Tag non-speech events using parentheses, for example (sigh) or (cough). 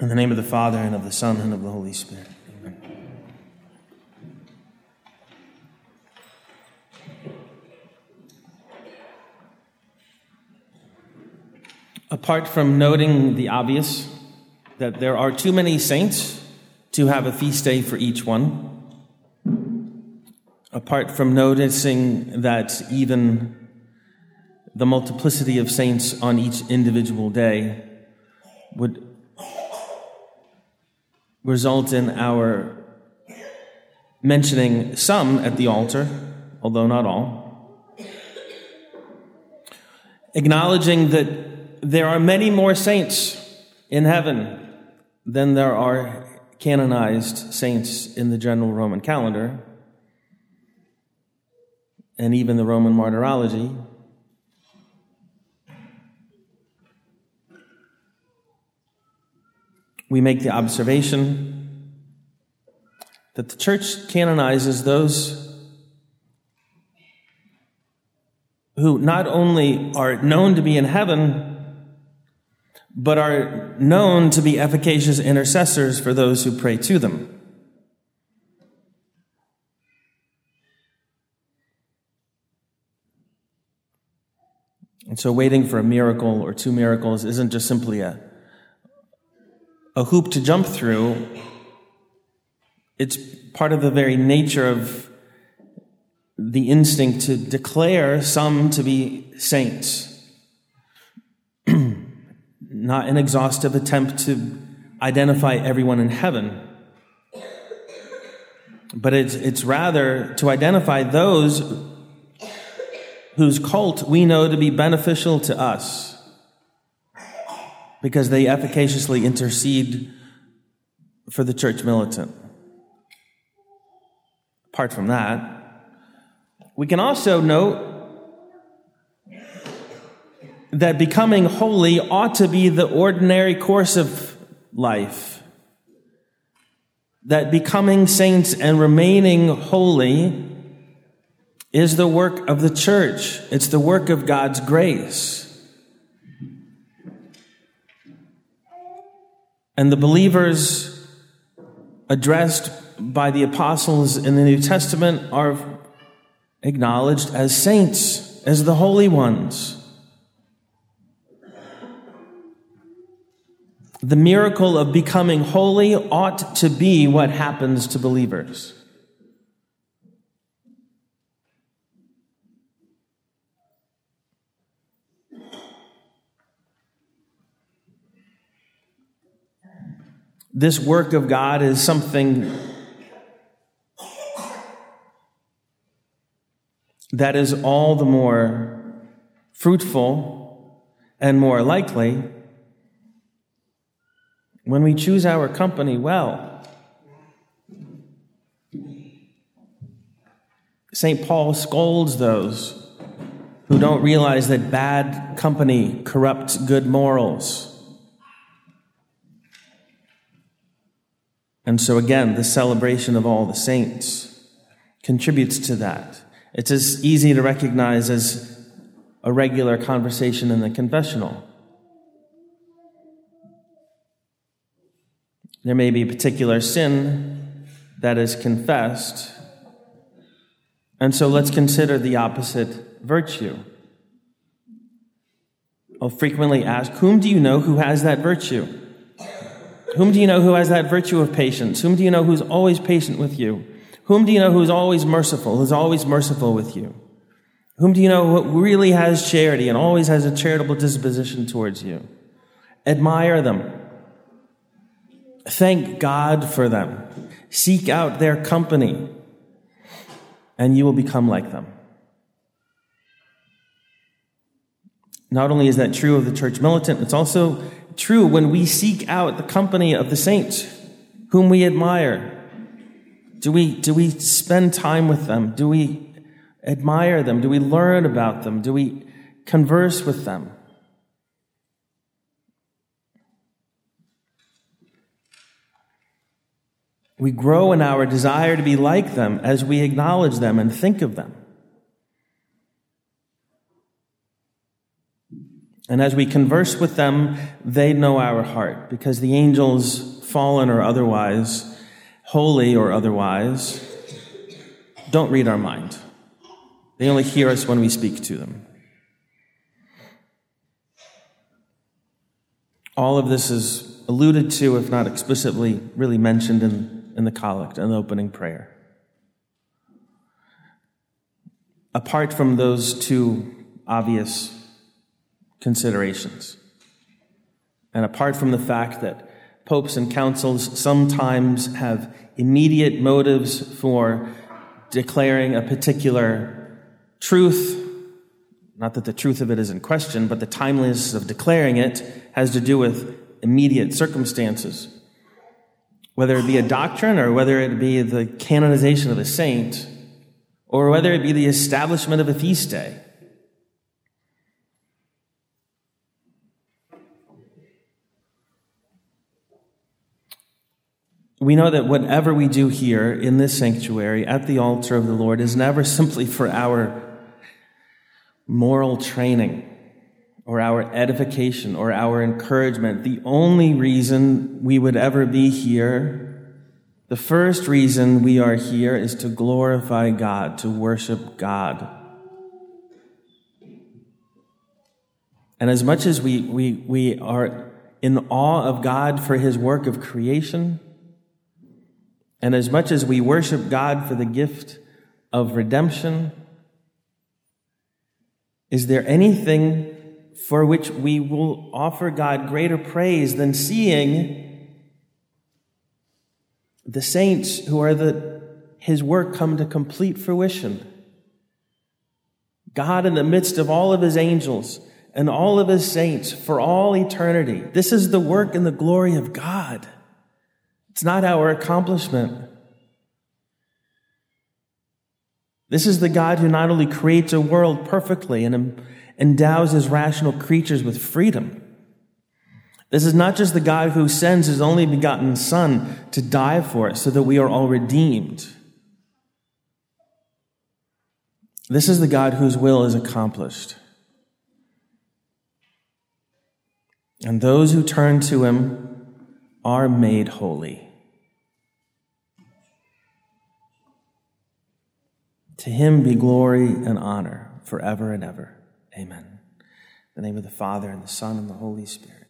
In the name of the Father, and of the Son, and of the Holy Spirit. Amen. Apart from noting the obvious, that there are too many saints to have a feast day for each one, apart from noticing that even the multiplicity of saints on each individual day would result in our mentioning some at the altar, although not all. Acknowledging that there are many more saints in heaven than there are canonized saints in the general Roman calendar and even the Roman martyrology. We make the observation that the church canonizes those who not only are known to be in heaven, but are known to be efficacious intercessors for those who pray to them. And so, waiting for a miracle or two miracles isn't just simply a, a hoop to jump through, it's part of the very nature of the instinct to declare some to be saints. (clears throat) Not an exhaustive attempt to identify everyone in heaven, but it's, it's rather to identify those whose cult we know to be beneficial to us because they efficaciously intercede for the church militant. Apart from that, we can also note that becoming holy ought to be the ordinary course of life. That becoming saints and remaining holy is the work of the church. It's the work of God's grace. And the believers addressed by the apostles in the New Testament are acknowledged as saints, as the holy ones. The miracle of becoming holy ought to be what happens to believers. This work of God is something that is all the more fruitful and more likely when we choose our company well. St. Paul scolds those who don't realize that bad company corrupts good morals. And so, again, the celebration of all the saints contributes to that. It's as easy to recognize as a regular conversation in the confessional. There may be a particular sin that is confessed. And so let's consider the opposite virtue. I'll frequently ask, Whom do you know who has that virtue? Whom do you know who has that virtue of patience? Whom do you know who's always patient with you? Whom do you know who's always merciful, who's always merciful with you? Whom do you know who really has charity and always has a charitable disposition towards you? Admire them. Thank God for them. Seek out their company, and you will become like them. Not only is that true of the church militant, it's also true when we seek out the company of the saints whom we admire. Do we, do we spend time with them? Do we admire them? Do we learn about them? Do we converse with them? We grow in our desire to be like them as we acknowledge them and think of them. And as we converse with them, they know our heart because the angels, fallen or otherwise, holy or otherwise, don't read our mind. They only hear us when we speak to them. All of this is alluded to, if not explicitly really mentioned in, in the collect and the opening prayer. Apart from those two obvious considerations, and apart from the fact that popes and councils sometimes have immediate motives for declaring a particular truth not that the truth of it is in question, but the timeliness of declaring it has to do with immediate circumstances. Whether it be a doctrine or whether it be the canonization of a saint or whether it be the establishment of a feast day. We know that whatever we do here in this sanctuary at the altar of the Lord is never simply for our moral training or our edification or our encouragement. The only reason we would ever be here, the first reason we are here is to glorify God, to worship God. And as much as we, we, we are in awe of God for his work of creation, and as much as we worship God for the gift of redemption, is there anything for which we will offer God greater praise than seeing the saints who are the, his work come to complete fruition? God in the midst of all of his angels and all of his saints for all eternity. This is the work and the glory of God. It's not our accomplishment. This is the God who not only creates a world perfectly and endows his rational creatures with freedom. This is not just the God who sends his only begotten Son to die for us so that we are all redeemed. This is the God whose will is accomplished. And those who turn to him are made holy. To him be glory and honor forever and ever. Amen. In the name of the Father, and the Son, and the Holy Spirit.